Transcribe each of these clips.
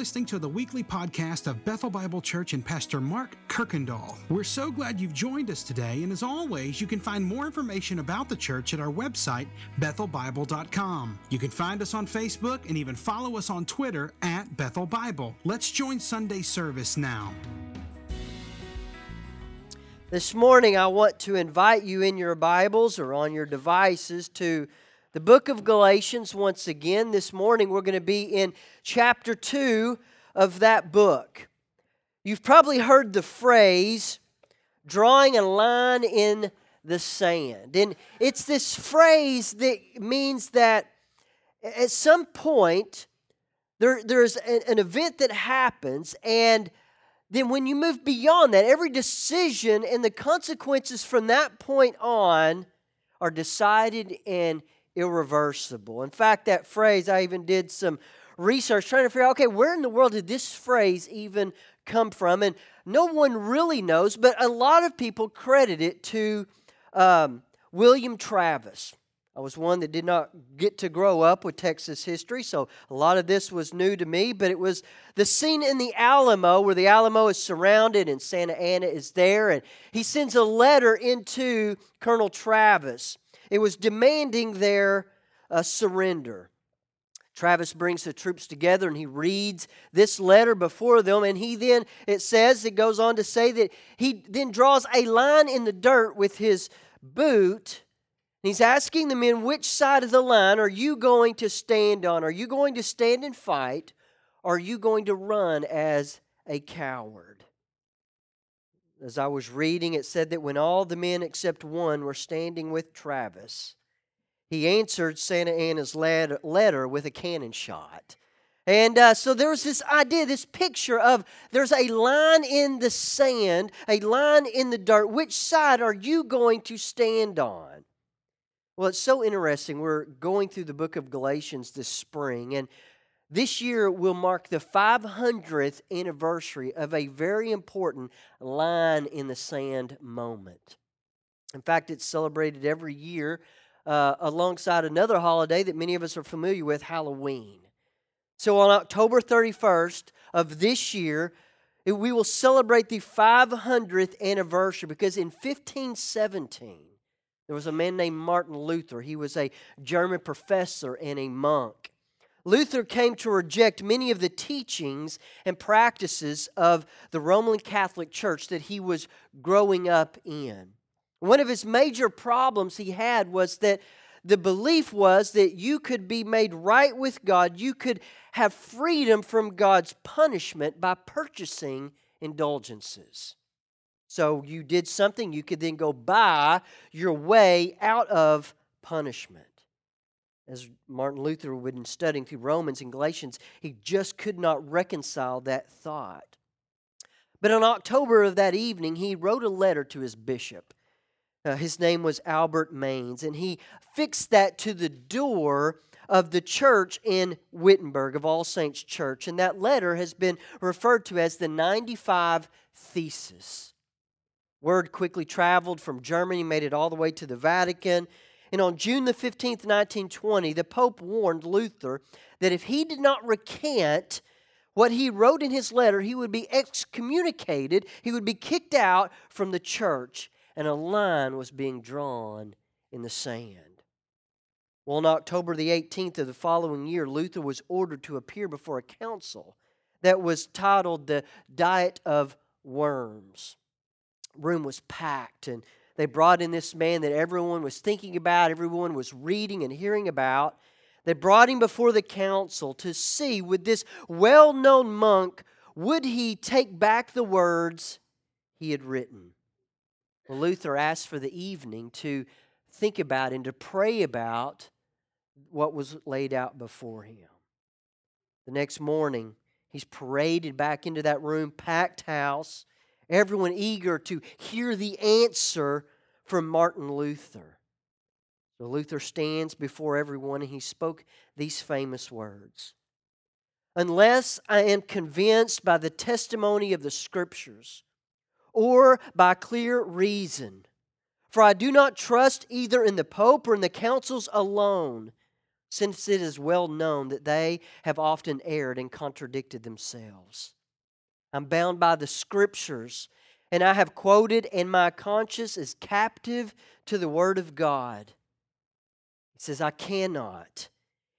listening to the weekly podcast of Bethel Bible Church and Pastor Mark Kirkendall. We're so glad you've joined us today, and as always, you can find more information about the church at our website, bethelbible.com. You can find us on Facebook and even follow us on Twitter at Bethel Bible. Let's join Sunday service now. This morning, I want to invite you in your Bibles or on your devices to the book of Galatians once again. This morning we're going to be in chapter 2 of that book. You've probably heard the phrase drawing a line in the sand. And it's this phrase that means that at some point there, there's an, an event that happens and then when you move beyond that, every decision and the consequences from that point on are decided and irreversible. In fact, that phrase, I even did some research trying to figure out okay, where in the world did this phrase even come from? And no one really knows, but a lot of people credit it to um, William Travis. I was one that did not get to grow up with Texas history, so a lot of this was new to me. But it was the scene in the Alamo where the Alamo is surrounded and Santa Anna is there, and he sends a letter into Colonel Travis. It was demanding their uh, surrender. Travis brings the troops together and he reads this letter before them. And he then, it says, it goes on to say that he then draws a line in the dirt with his boot. He's asking the men, which side of the line are you going to stand on? Are you going to stand and fight? Or are you going to run as a coward? As I was reading, it said that when all the men except one were standing with Travis, he answered Santa Anna's letter with a cannon shot. And uh, so there was this idea, this picture of there's a line in the sand, a line in the dirt. Which side are you going to stand on? Well, it's so interesting. We're going through the book of Galatians this spring, and this year will mark the 500th anniversary of a very important line in the sand moment. In fact, it's celebrated every year uh, alongside another holiday that many of us are familiar with, Halloween. So on October 31st of this year, we will celebrate the 500th anniversary because in 1517, there was a man named Martin Luther. He was a German professor and a monk. Luther came to reject many of the teachings and practices of the Roman Catholic Church that he was growing up in. One of his major problems he had was that the belief was that you could be made right with God, you could have freedom from God's punishment by purchasing indulgences. So you did something, you could then go buy your way out of punishment as Martin Luther would studying through Romans and Galatians, he just could not reconcile that thought. But in October of that evening, he wrote a letter to his bishop. Uh, his name was Albert Mainz, and he fixed that to the door of the church in Wittenberg, of All Saints Church. And that letter has been referred to as the 95 Thesis. Word quickly traveled from Germany, made it all the way to the Vatican. And on June the 15th, 1920, the Pope warned Luther that if he did not recant what he wrote in his letter, he would be excommunicated, he would be kicked out from the church, and a line was being drawn in the sand. Well, on October the 18th of the following year, Luther was ordered to appear before a council that was titled the Diet of Worms. Room was packed, and they brought in this man that everyone was thinking about, everyone was reading and hearing about. They brought him before the council to see would this well known monk, would he take back the words he had written? Well, Luther asked for the evening to think about and to pray about what was laid out before him. The next morning, he's paraded back into that room, packed house everyone eager to hear the answer from Martin Luther. Luther stands before everyone and he spoke these famous words Unless I am convinced by the testimony of the Scriptures or by clear reason, for I do not trust either in the Pope or in the councils alone, since it is well known that they have often erred and contradicted themselves. I'm bound by the scriptures, and I have quoted, and my conscience is captive to the word of God. It says, I cannot,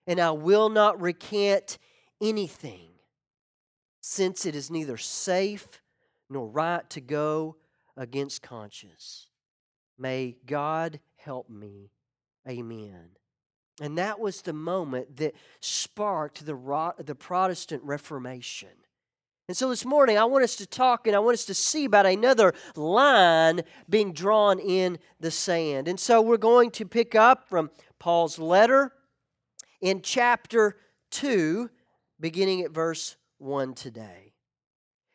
and I will not recant anything, since it is neither safe nor right to go against conscience. May God help me. Amen. And that was the moment that sparked the, the Protestant Reformation. And so this morning, I want us to talk and I want us to see about another line being drawn in the sand. And so we're going to pick up from Paul's letter in chapter 2, beginning at verse 1 today.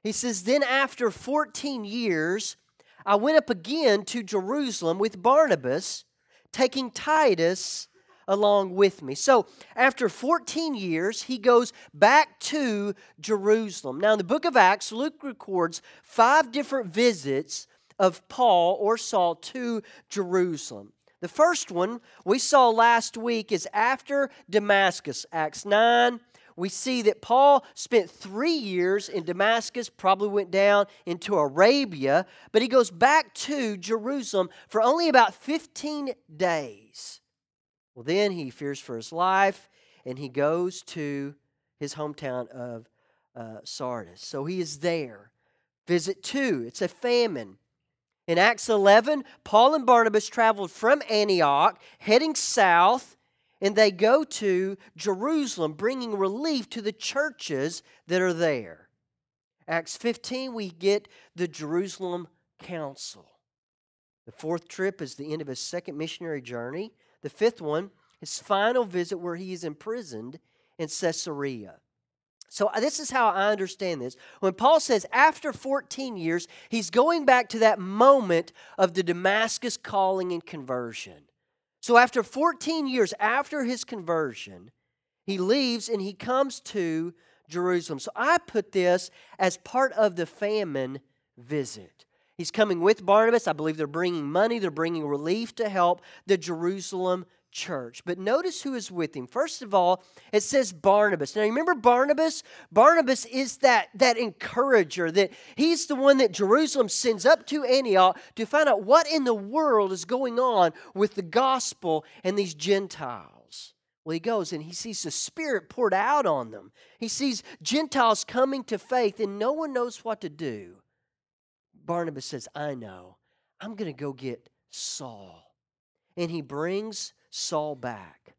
He says, Then after 14 years, I went up again to Jerusalem with Barnabas, taking Titus along with me. So, after 14 years, he goes back to Jerusalem. Now, in the book of Acts, Luke records five different visits of Paul or Saul to Jerusalem. The first one we saw last week is after Damascus, Acts 9. We see that Paul spent three years in Damascus, probably went down into Arabia, but he goes back to Jerusalem for only about 15 days. Well, then he fears for his life and he goes to his hometown of uh, Tarsus. So he is there. Visit two, it's a famine. In Acts 11, Paul and Barnabas traveled from Antioch, heading south, and they go to Jerusalem, bringing relief to the churches that are there. Acts 15, we get the Jerusalem Council. The fourth trip is the end of his second missionary journey. The fifth one, his final visit where he is imprisoned in Caesarea. So, uh, this is how I understand this. When Paul says after 14 years, he's going back to that moment of the Damascus calling and conversion. So, after 14 years after his conversion, he leaves and he comes to Jerusalem. So, I put this as part of the famine visit. He's coming with Barnabas. I believe they're bringing money, they're bringing relief to help the Jerusalem church. But notice who is with him. First of all, it says Barnabas. Now remember Barnabas? Barnabas is that, that encourager, that he's the one that Jerusalem sends up to Antioch to find out what in the world is going on with the gospel and these Gentiles. Well, he goes and he sees the Spirit poured out on them. He sees Gentiles coming to faith, and no one knows what to do. Barnabas says, I know. I'm going to go get Saul. And he brings Saul back.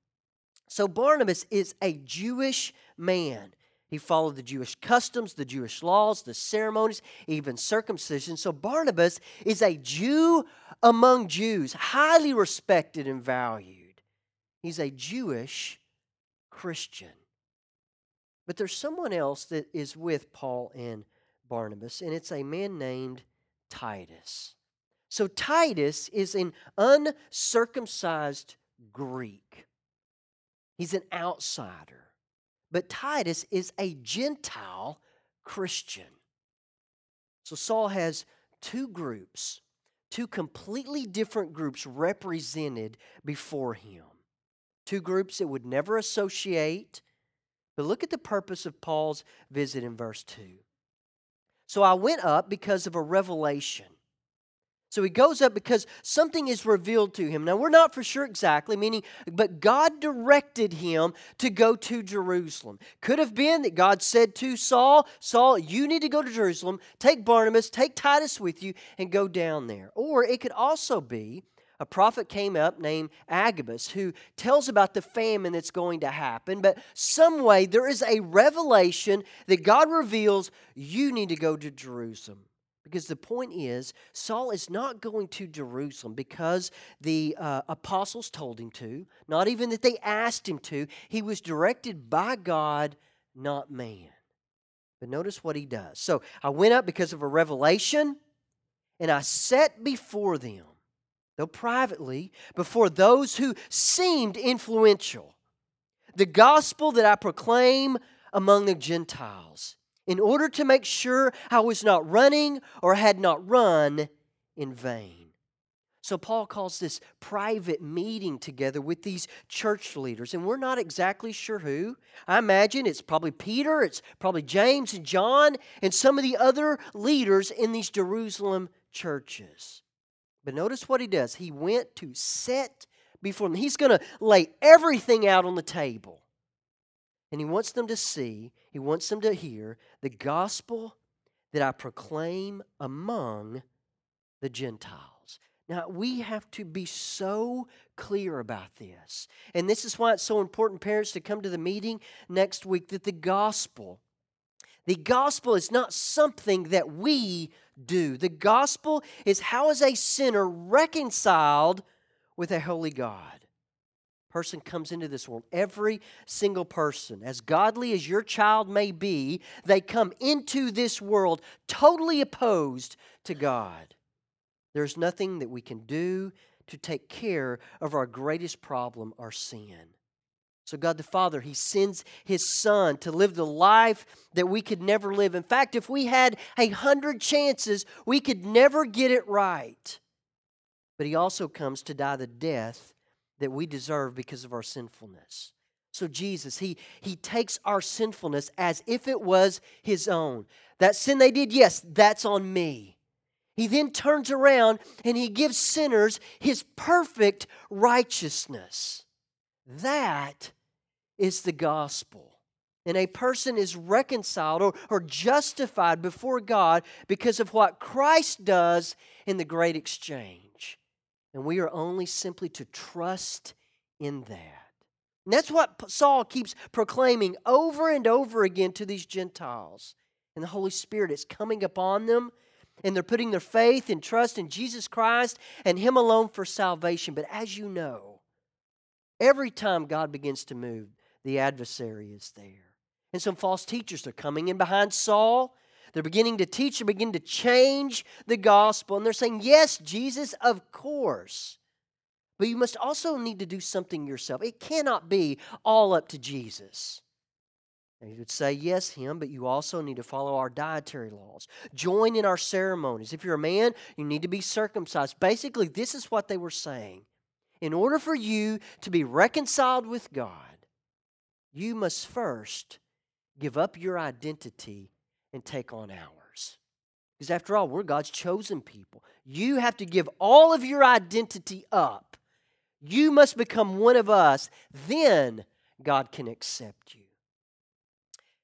So Barnabas is a Jewish man. He followed the Jewish customs, the Jewish laws, the ceremonies, even circumcision. So Barnabas is a Jew among Jews, highly respected and valued. He's a Jewish Christian. But there's someone else that is with Paul and Barnabas, and it's a man named Titus. So Titus is an uncircumcised Greek. He's an outsider. But Titus is a Gentile Christian. So Saul has two groups, two completely different groups represented before him. Two groups that would never associate. But look at the purpose of Paul's visit in verse 2. So I went up because of a revelation. So he goes up because something is revealed to him. Now, we're not for sure exactly, meaning, but God directed him to go to Jerusalem. Could have been that God said to Saul, Saul, you need to go to Jerusalem, take Barnabas, take Titus with you, and go down there. Or it could also be a prophet came up named Agabus who tells about the famine that's going to happen. But some way there is a revelation that God reveals you need to go to Jerusalem. Because the point is, Saul is not going to Jerusalem because the uh, apostles told him to, not even that they asked him to. He was directed by God, not man. But notice what he does. So I went up because of a revelation, and I set before them though privately, before those who seemed influential, the gospel that I proclaim among the Gentiles, in order to make sure I was not running or had not run in vain. So, Paul calls this private meeting together with these church leaders, and we're not exactly sure who. I imagine it's probably Peter, it's probably James and John, and some of the other leaders in these Jerusalem churches. But notice what he does. He went to set before them, he's going to lay everything out on the table. And he wants them to see, he wants them to hear the gospel that I proclaim among the Gentiles. Now, we have to be so clear about this. And this is why it's so important, parents, to come to the meeting next week that the gospel, the gospel is not something that we do. The gospel is how is a sinner reconciled with a holy God? Person comes into this world. Every single person, as godly as your child may be, they come into this world totally opposed to God. There's nothing that we can do to take care of our greatest problem, our sin. So, God the Father, He sends His Son to live the life that we could never live. In fact, if we had a hundred chances, we could never get it right. But He also comes to die the death that we deserve because of our sinfulness. So, Jesus, He, he takes our sinfulness as if it was His own. That sin they did, yes, that's on me. He then turns around and he gives sinners his perfect righteousness. That is the gospel. And a person is reconciled or, or justified before God because of what Christ does in the great exchange. And we are only simply to trust in that. And that's what Saul keeps proclaiming over and over again to these Gentiles. And the Holy Spirit is coming upon them and they're putting their faith and trust in Jesus Christ and Him alone for salvation. But as you know, every time God begins to move, the adversary is there. And some false teachers are coming in behind Saul. They're beginning to teach, they're beginning to change the gospel. And they're saying, Yes, Jesus, of course. But you must also need to do something yourself. It cannot be all up to Jesus. And he would say, Yes, him, but you also need to follow our dietary laws. Join in our ceremonies. If you're a man, you need to be circumcised. Basically, this is what they were saying. In order for you to be reconciled with God, you must first give up your identity and take on ours. Because after all, we're God's chosen people. You have to give all of your identity up. You must become one of us. Then God can accept you.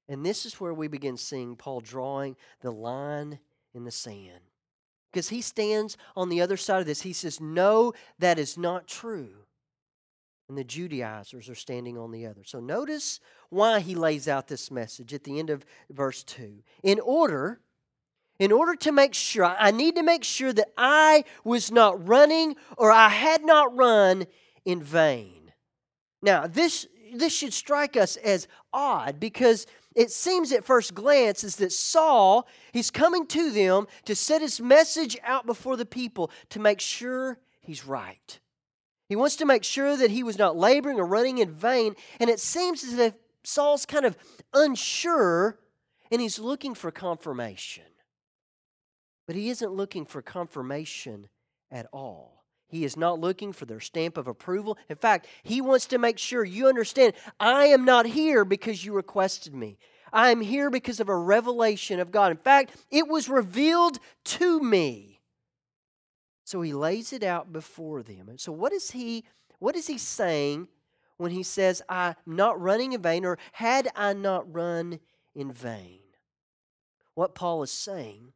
And this is where we begin seeing Paul drawing the line in the sand. Because he stands on the other side of this. He says, No, that is not true. And the Judaizers are standing on the other. So notice why he lays out this message at the end of verse 2. In order, in order to make sure, I need to make sure that I was not running or I had not run in vain. Now, this, this should strike us as odd because it seems at first glance is that Saul, he's coming to them to set his message out before the people to make sure he's right. He wants to make sure that he was not laboring or running in vain. And it seems as if Saul's kind of unsure and he's looking for confirmation. But he isn't looking for confirmation at all. He is not looking for their stamp of approval. In fact, he wants to make sure you understand I am not here because you requested me. I am here because of a revelation of God. In fact, it was revealed to me. So he lays it out before them. And so what is he what is he saying when he says I'm not running in vain or had I not run in vain? What Paul is saying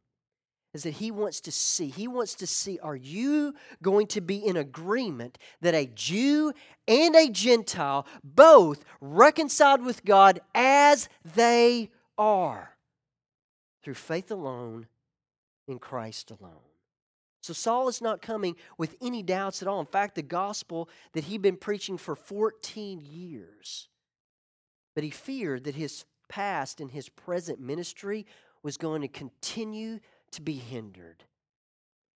is that he wants to see. He wants to see are you going to be in agreement that a Jew and a Gentile both reconciled with God as they are through faith alone in Christ alone? So Saul is not coming with any doubts at all. In fact, the gospel that he'd been preaching for 14 years. But he feared that his past and his present ministry was going to continue to be hindered.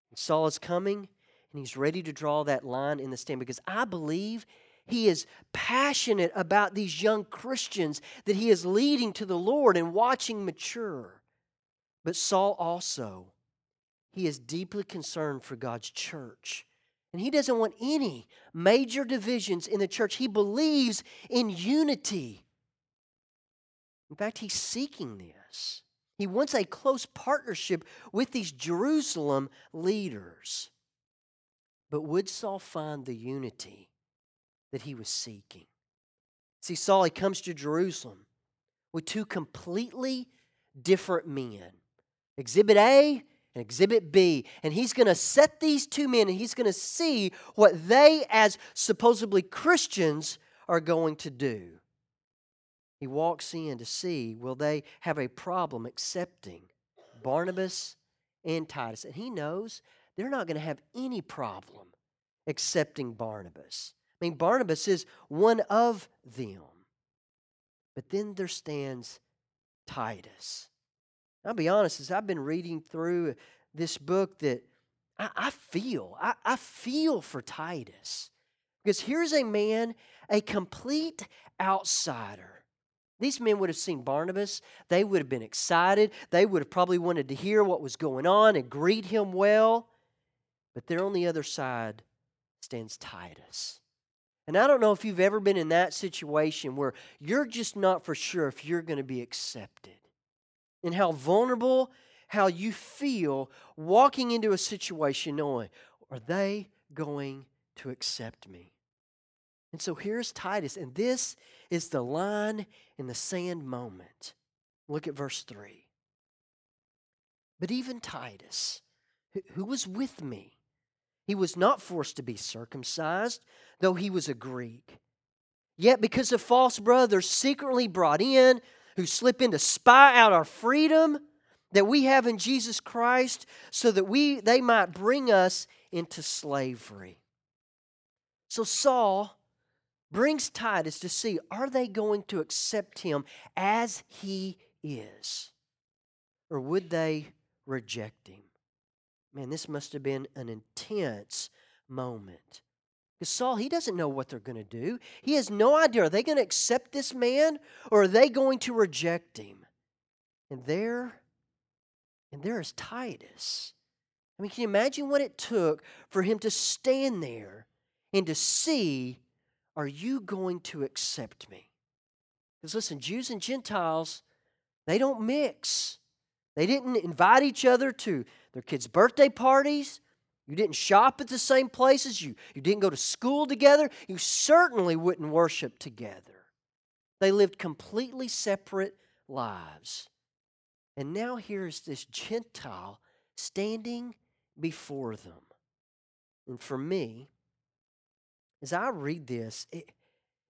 And Saul is coming and he's ready to draw that line in the sand because I believe he is passionate about these young Christians that he is leading to the Lord and watching mature. But Saul also, he is deeply concerned for God's church And he doesn't want any major divisions in the church. He believes in unity. In fact, he's seeking this. He wants a close partnership with these Jerusalem leaders. But would Saul find the unity that he was seeking? See, Saul, he comes to Jerusalem with two completely different men Exhibit A and Exhibit B. And he's going to set these two men and he's going to see what they, as supposedly Christians, are going to do. He walks in to see will they have a problem accepting Barnabas and Titus. And he knows they're not going to have any problem accepting Barnabas. I mean, Barnabas is one of them. But then there stands Titus. I'll be honest, as I've been reading through this book, that I, I feel, I, I feel for Titus. Because here's a man, a complete outsider. These men would have seen Barnabas. They would have been excited. They would have probably wanted to hear what was going on and greet him well. But there on the other side stands Titus. And I don't know if you've ever been in that situation where you're just not for sure if you're going to be accepted and how vulnerable, how you feel walking into a situation knowing, are they going to accept me? And so here's Titus, and this is the line in the sand moment. Look at verse 3. But even Titus, who was with me, he was not forced to be circumcised, though he was a Greek. Yet, because of false brothers secretly brought in, who slip in to spy out our freedom that we have in Jesus Christ so that we they might bring us into slavery. So Saul brings Titus to see are they going to accept him as he is or would they reject him? Man, this must have been an intense moment. Because Saul, he doesn't know what they're going to do. He has no idea. Are they going to accept this man or are they going to reject him? And there, and there is Titus. I mean, can you imagine what it took for him to stand there and to see, are you going to accept me? Because listen, Jews and Gentiles, they don't mix. They didn't invite each other to their kids' birthday parties. You didn't shop at the same places. You, you didn't go to school together. You certainly wouldn't worship together. They lived completely separate lives. And now here's this Gentile standing before them. And for me, as I read this, it,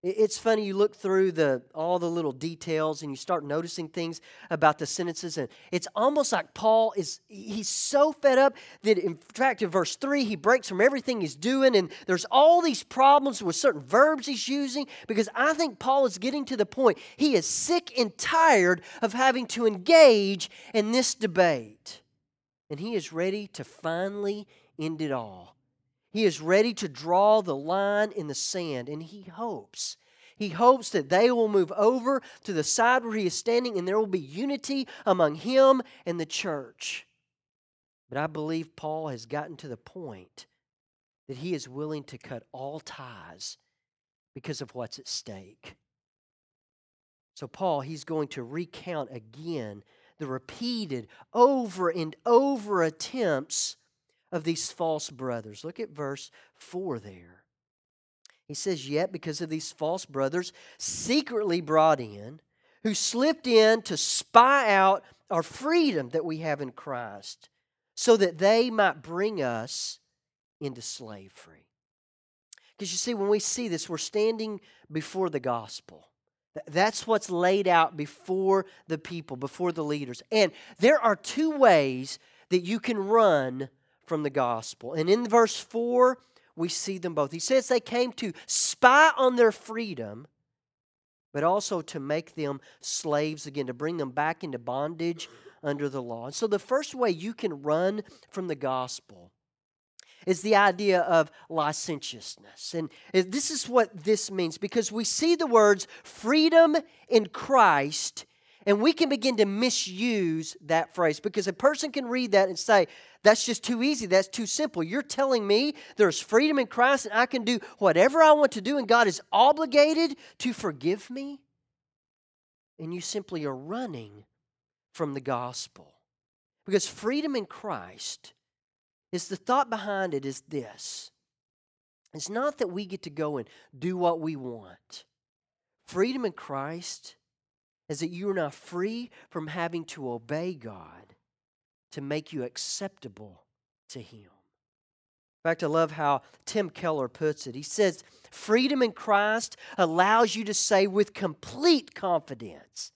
it's funny, you look through the, all the little details and you start noticing things about the sentences, and it's almost like Paul is, he's so fed up that, in fact, in verse 3, he breaks from everything he's doing, and there's all these problems with certain verbs he's using because I think Paul is getting to the point he is sick and tired of having to engage in this debate. And he is ready to finally end it all. He is ready to draw the line in the sand, and he hopes. He hopes that they will move over to the side where he is standing and there will be unity among him and the church. But I believe Paul has gotten to the point that he is willing to cut all ties because of what's at stake. So, Paul, he's going to recount again the repeated, over and over attempts of these false brothers. Look at verse 4 there. He says, Yet because of these false brothers secretly brought in, who slipped in to spy out our freedom that we have in Christ, so that they might bring us into slavery. Because you see, when we see this, we're standing before the gospel. That's what's laid out before the people, before the leaders. And there are two ways that you can run from the gospel. And in verse 4, we see them both. He says they came to spy on their freedom, but also to make them slaves again, to bring them back into bondage under the law. And so the first way you can run from the gospel is the idea of licentiousness. And this is what this means because we see the words freedom in Christ And we can begin to misuse that phrase because a person can read that and say, that's just too easy. That's too simple. You're telling me there's freedom in Christ and I can do whatever I want to do and God is obligated to forgive me? And you simply are running from the gospel. Because freedom in Christ is the thought behind it is this it's not that we get to go and do what we want. Freedom in Christ is that you are now free from having to obey God to make you acceptable to Him. In fact, I love how Tim Keller puts it. He says, Freedom in Christ allows you to say with complete confidence,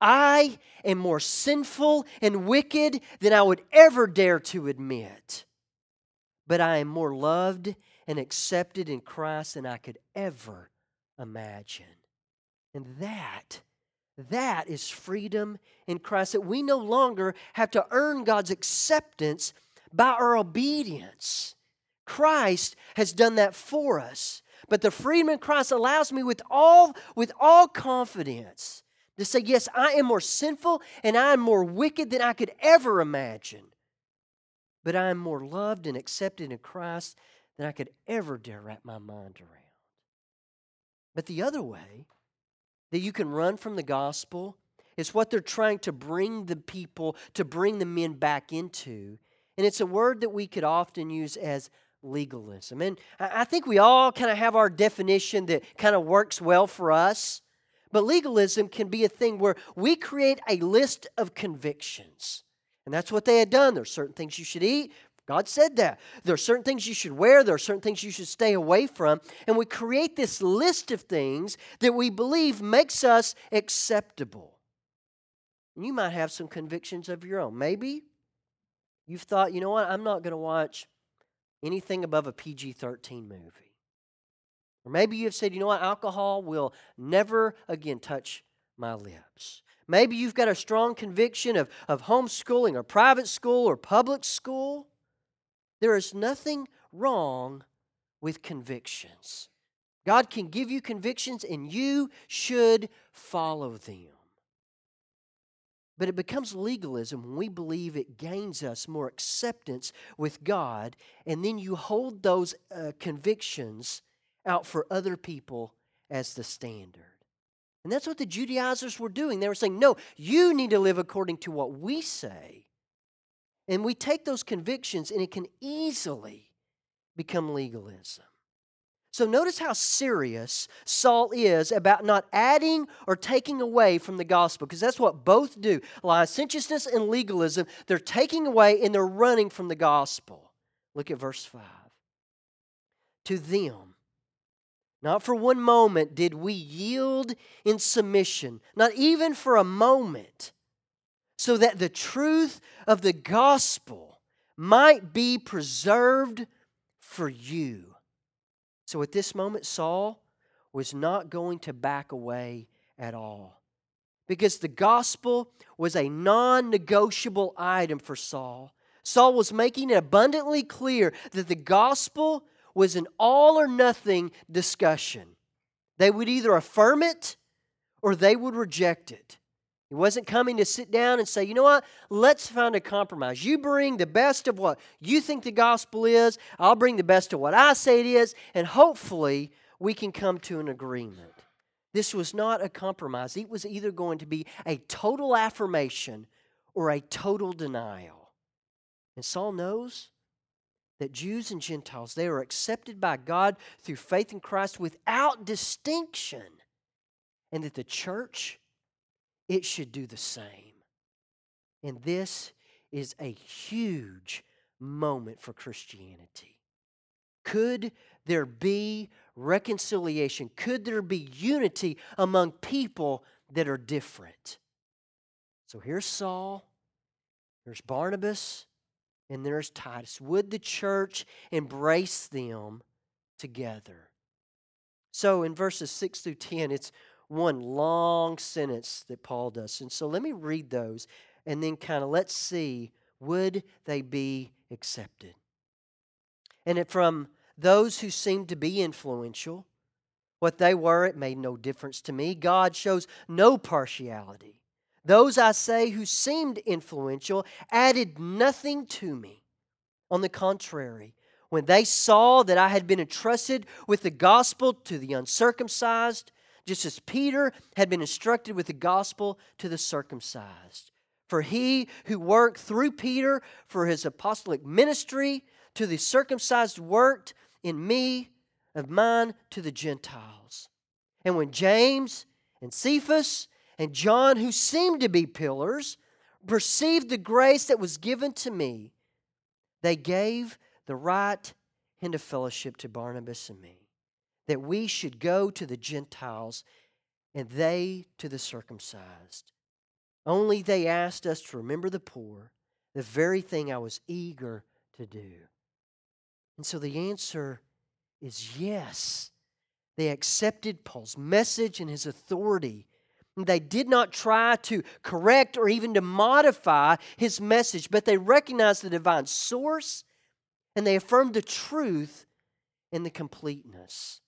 I am more sinful and wicked than I would ever dare to admit. But I am more loved and accepted in Christ than I could ever imagine. And that, that is freedom in Christ, that we no longer have to earn God's acceptance by our obedience. Christ has done that for us. But the freedom in Christ allows me with all, with all confidence to say, Yes, I am more sinful and I am more wicked than I could ever imagine. But I am more loved and accepted in Christ than I could ever dare wrap my mind around. But the other way that you can run from the gospel It's what they're trying to bring the people, to bring the men back into. And it's a word that we could often use as legalism. And I think we all kind of have our definition that kind of works well for us. But legalism can be a thing where we create a list of convictions. And that's what they had done. There are certain things you should eat, God said that. There are certain things you should wear, there are certain things you should stay away from. And we create this list of things that we believe makes us acceptable. And you might have some convictions of your own. Maybe you've thought, you know what, I'm not going to watch anything above a PG 13 movie. Or maybe you've said, you know what, alcohol will never again touch my lips. Maybe you've got a strong conviction of, of homeschooling or private school or public school. There is nothing wrong with convictions. God can give you convictions and you should follow them. But it becomes legalism when we believe it gains us more acceptance with God, and then you hold those uh, convictions out for other people as the standard. And that's what the Judaizers were doing. They were saying, no, you need to live according to what we say. And we take those convictions and it can easily become legalism. So notice how serious Saul is about not adding or taking away from the gospel, because that's what both do. Licentiousness and legalism, they're taking away and they're running from the gospel. Look at verse 5. To them, not for one moment did we yield in submission, not even for a moment so that the truth of the gospel might be preserved for you. So at this moment, Saul was not going to back away at all because the gospel was a non negotiable item for Saul. Saul was making it abundantly clear that the gospel was an all or nothing discussion. They would either affirm it or they would reject it. He wasn't coming to sit down and say, you know what, let's find a compromise. You bring the best of what you think the gospel is, I'll bring the best of what I say it is, and hopefully we can come to an agreement. This was not a compromise. It was either going to be a total affirmation or a total denial. And Saul knows that Jews and Gentiles, they are accepted by God through faith in Christ without distinction, and that the church it should do the same. And this is a huge moment for Christianity. Could there be reconciliation? Could there be unity among people that are different? So here's Saul, there's Barnabas, and there's Titus. Would the church embrace them together? So in verses 6 through 10, it's one long sentence that Paul does. And so let me read those and then kind of let's see would they be accepted? And it, from those who seemed to be influential, what they were, it made no difference to me. God shows no partiality. Those, I say, who seemed influential added nothing to me. On the contrary, when they saw that I had been entrusted with the gospel to the uncircumcised, just as Peter had been instructed with the gospel to the circumcised. For he who worked through Peter for his apostolic ministry to the circumcised worked in me of mine to the Gentiles. And when James and Cephas and John, who seemed to be pillars, perceived the grace that was given to me, they gave the right of fellowship to Barnabas and me, that we should go to the Gentiles and they to the circumcised. Only they asked us to remember the poor, the very thing I was eager to do. And so the answer is yes. They accepted Paul's message and his authority. They did not try to correct or even to modify his message, but they recognized the divine source and they affirmed the truth and the completeness.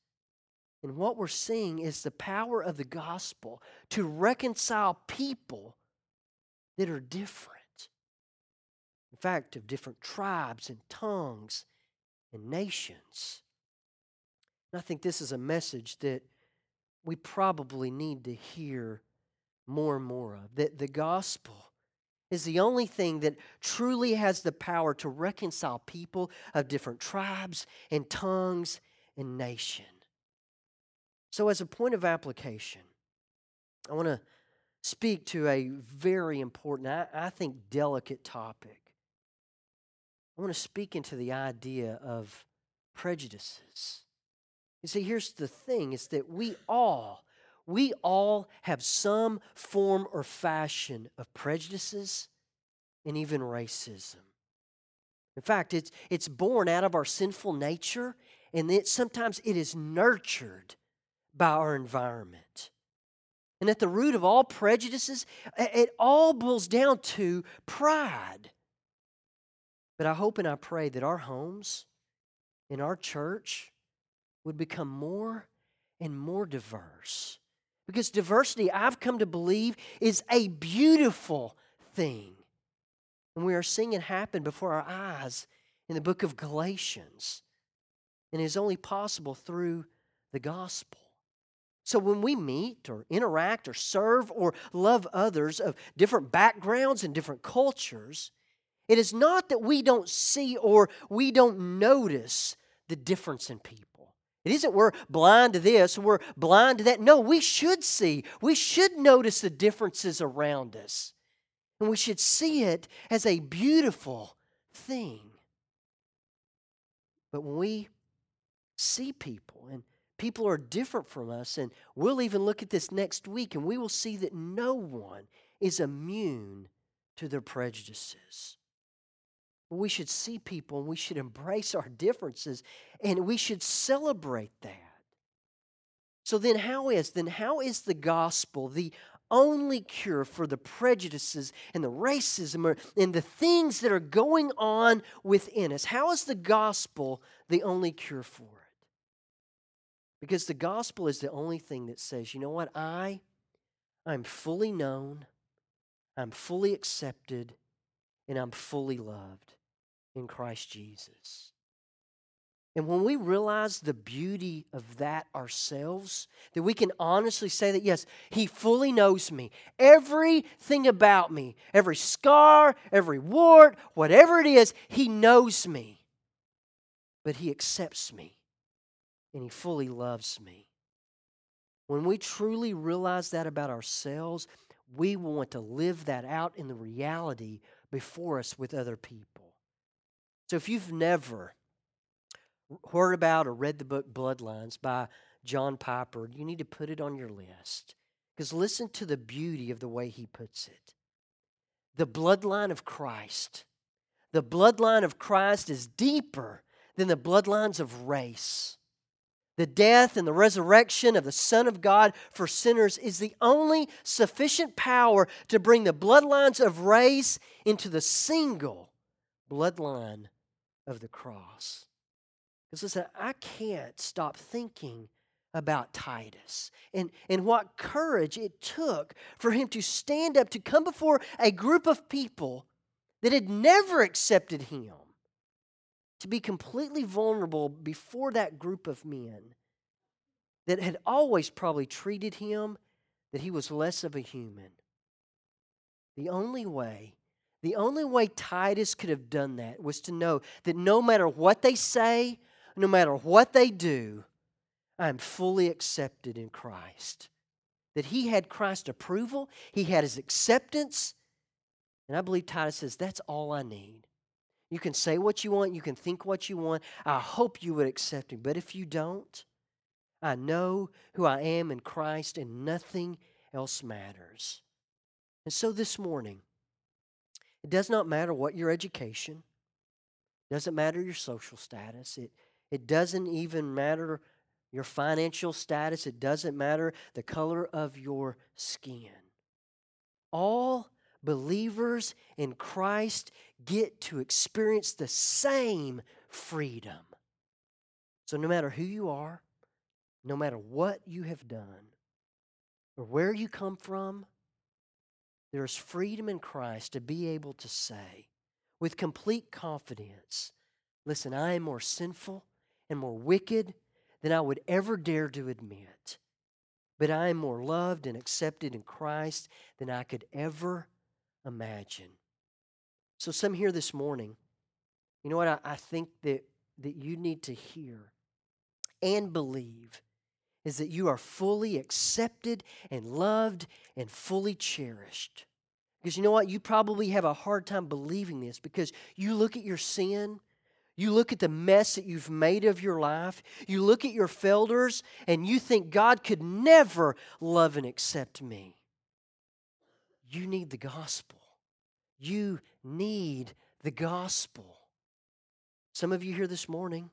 And what we're seeing is the power of the gospel to reconcile people that are different. In fact, of different tribes and tongues and nations. And I think this is a message that we probably need to hear more and more of. That the gospel is the only thing that truly has the power to reconcile people of different tribes and tongues and nation. So, as a point of application, I want to speak to a very important, I, I think, delicate topic. I want to speak into the idea of prejudices. You see, here's the thing is that we all, we all have some form or fashion of prejudices and even racism. In fact, it's, it's born out of our sinful nature, and it, sometimes it is nurtured by our environment. And at the root of all prejudices, it all boils down to pride. But I hope and I pray that our homes, in our church, would become more and more diverse. Because diversity, I've come to believe, is a beautiful thing. And we are seeing it happen before our eyes in the book of Galatians. And it is only possible through the gospel. So when we meet or interact or serve or love others of different backgrounds and different cultures, it is not that we don't see or we don't notice the difference in people. It isn't we're blind to this, we're blind to that. No, we should see. We should notice the differences around us. And we should see it as a beautiful thing. But when we see people and people are different from us, and we'll even look at this next week and we will see that no one is immune to their prejudices. We should see people and we should embrace our differences and we should celebrate that. So then how is then how is the gospel the only cure for the prejudices and the racism and the things that are going on within us? How is the gospel the only cure for it? Because the gospel is the only thing that says, you know what, I I'm fully known, I'm fully accepted, and I'm fully loved in Christ Jesus. And when we realize the beauty of that ourselves, that we can honestly say that, yes, He fully knows me. Everything about me, every scar, every wart, whatever it is, He knows me. But He accepts me and He fully loves me. When we truly realize that about ourselves, we want to live that out in the reality before us with other people. So if you've never heard about or read the book Bloodlines by John Piper, you need to put it on your list. Because listen to the beauty of the way he puts it. The bloodline of Christ. The bloodline of Christ is deeper than the bloodlines of race. The death and the resurrection of the Son of God for sinners is the only sufficient power to bring the bloodlines of race into the single bloodline of the cross. Because listen, I can't stop thinking about Titus and, and what courage it took for him to stand up to come before a group of people that had never accepted him, to be completely vulnerable before that group of men that had always probably treated him that he was less of a human. The only way, the only way Titus could have done that was to know that no matter what they say, no matter what they do, I am fully accepted in Christ. That he had Christ's approval, he had his acceptance. And I believe Titus says, That's all I need. You can say what you want, you can think what you want. I hope you would accept me. But if you don't, I know who I am in Christ and nothing else matters. And so this morning, it does not matter what your education, doesn't matter your social status, it, it doesn't even matter your financial status, it doesn't matter the color of your skin. All believers in Christ get to experience the same freedom. So, no matter who you are, no matter what you have done, or where you come from, there is freedom in Christ to be able to say with complete confidence listen, I am more sinful and more wicked than I would ever dare to admit. But I am more loved and accepted in Christ than I could ever imagine. So, some here this morning, you know what I, I think that, that you need to hear and believe is that you are fully accepted and loved and fully cherished. Because you know what? You probably have a hard time believing this because you look at your sin, you look at the mess that you've made of your life, you look at your failures, and you think God could never love and accept me. You need the gospel. You need the gospel. Some of you here this morning,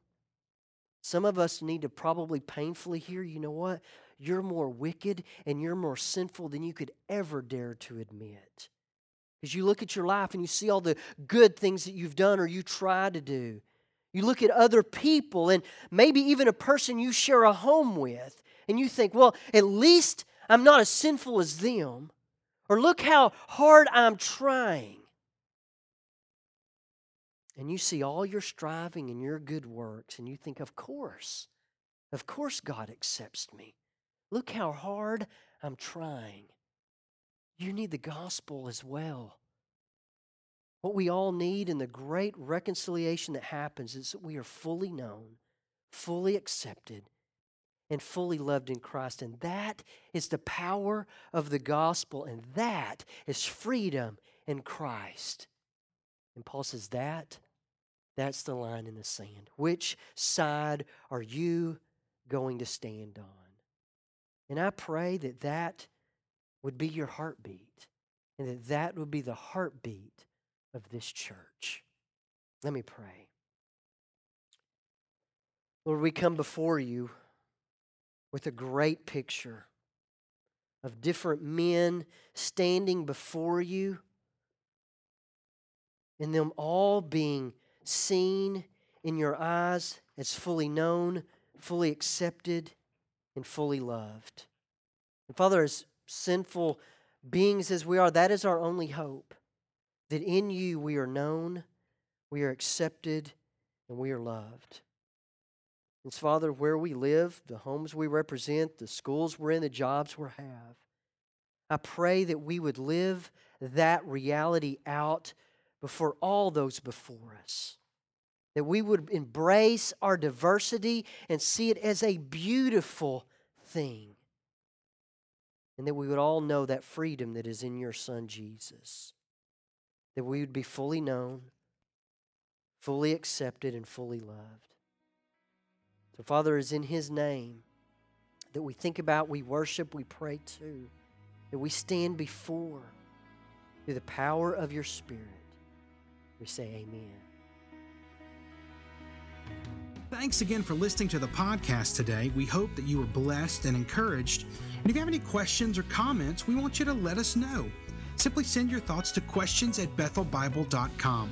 some of us need to probably painfully hear, you know what? You're more wicked and you're more sinful than you could ever dare to admit. Because you look at your life and you see all the good things that you've done or you try to do. You look at other people and maybe even a person you share a home with, and you think, well, at least I'm not as sinful as them. Or look how hard I'm trying and you see all your striving and your good works, and you think, of course, of course God accepts me. Look how hard I'm trying. You need the gospel as well. What we all need in the great reconciliation that happens is that we are fully known, fully accepted, and fully loved in Christ. And that is the power of the gospel, and that is freedom in Christ. And Paul says, That, that's the line in the sand. Which side are you going to stand on? And I pray that that would be your heartbeat, and that that would be the heartbeat of this church. Let me pray. Lord, we come before you with a great picture of different men standing before you and them all being seen in your eyes as fully known, fully accepted, and fully loved. And Father, as sinful beings as we are, that is our only hope. That in you we are known, we are accepted, and we are loved. And Father, where we live, the homes we represent, the schools we're in, the jobs we have, I pray that we would live that reality out before all those before us. That we would embrace our diversity and see it as a beautiful thing. And that we would all know that freedom that is in your Son Jesus. That we would be fully known, fully accepted, and fully loved. Father, is in His name that we think about, we worship, we pray to, that we stand before through the power of your Spirit. We say, Amen. Thanks again for listening to the podcast today. We hope that you were blessed and encouraged. And if you have any questions or comments, we want you to let us know. Simply send your thoughts to questions at bethelbible.com.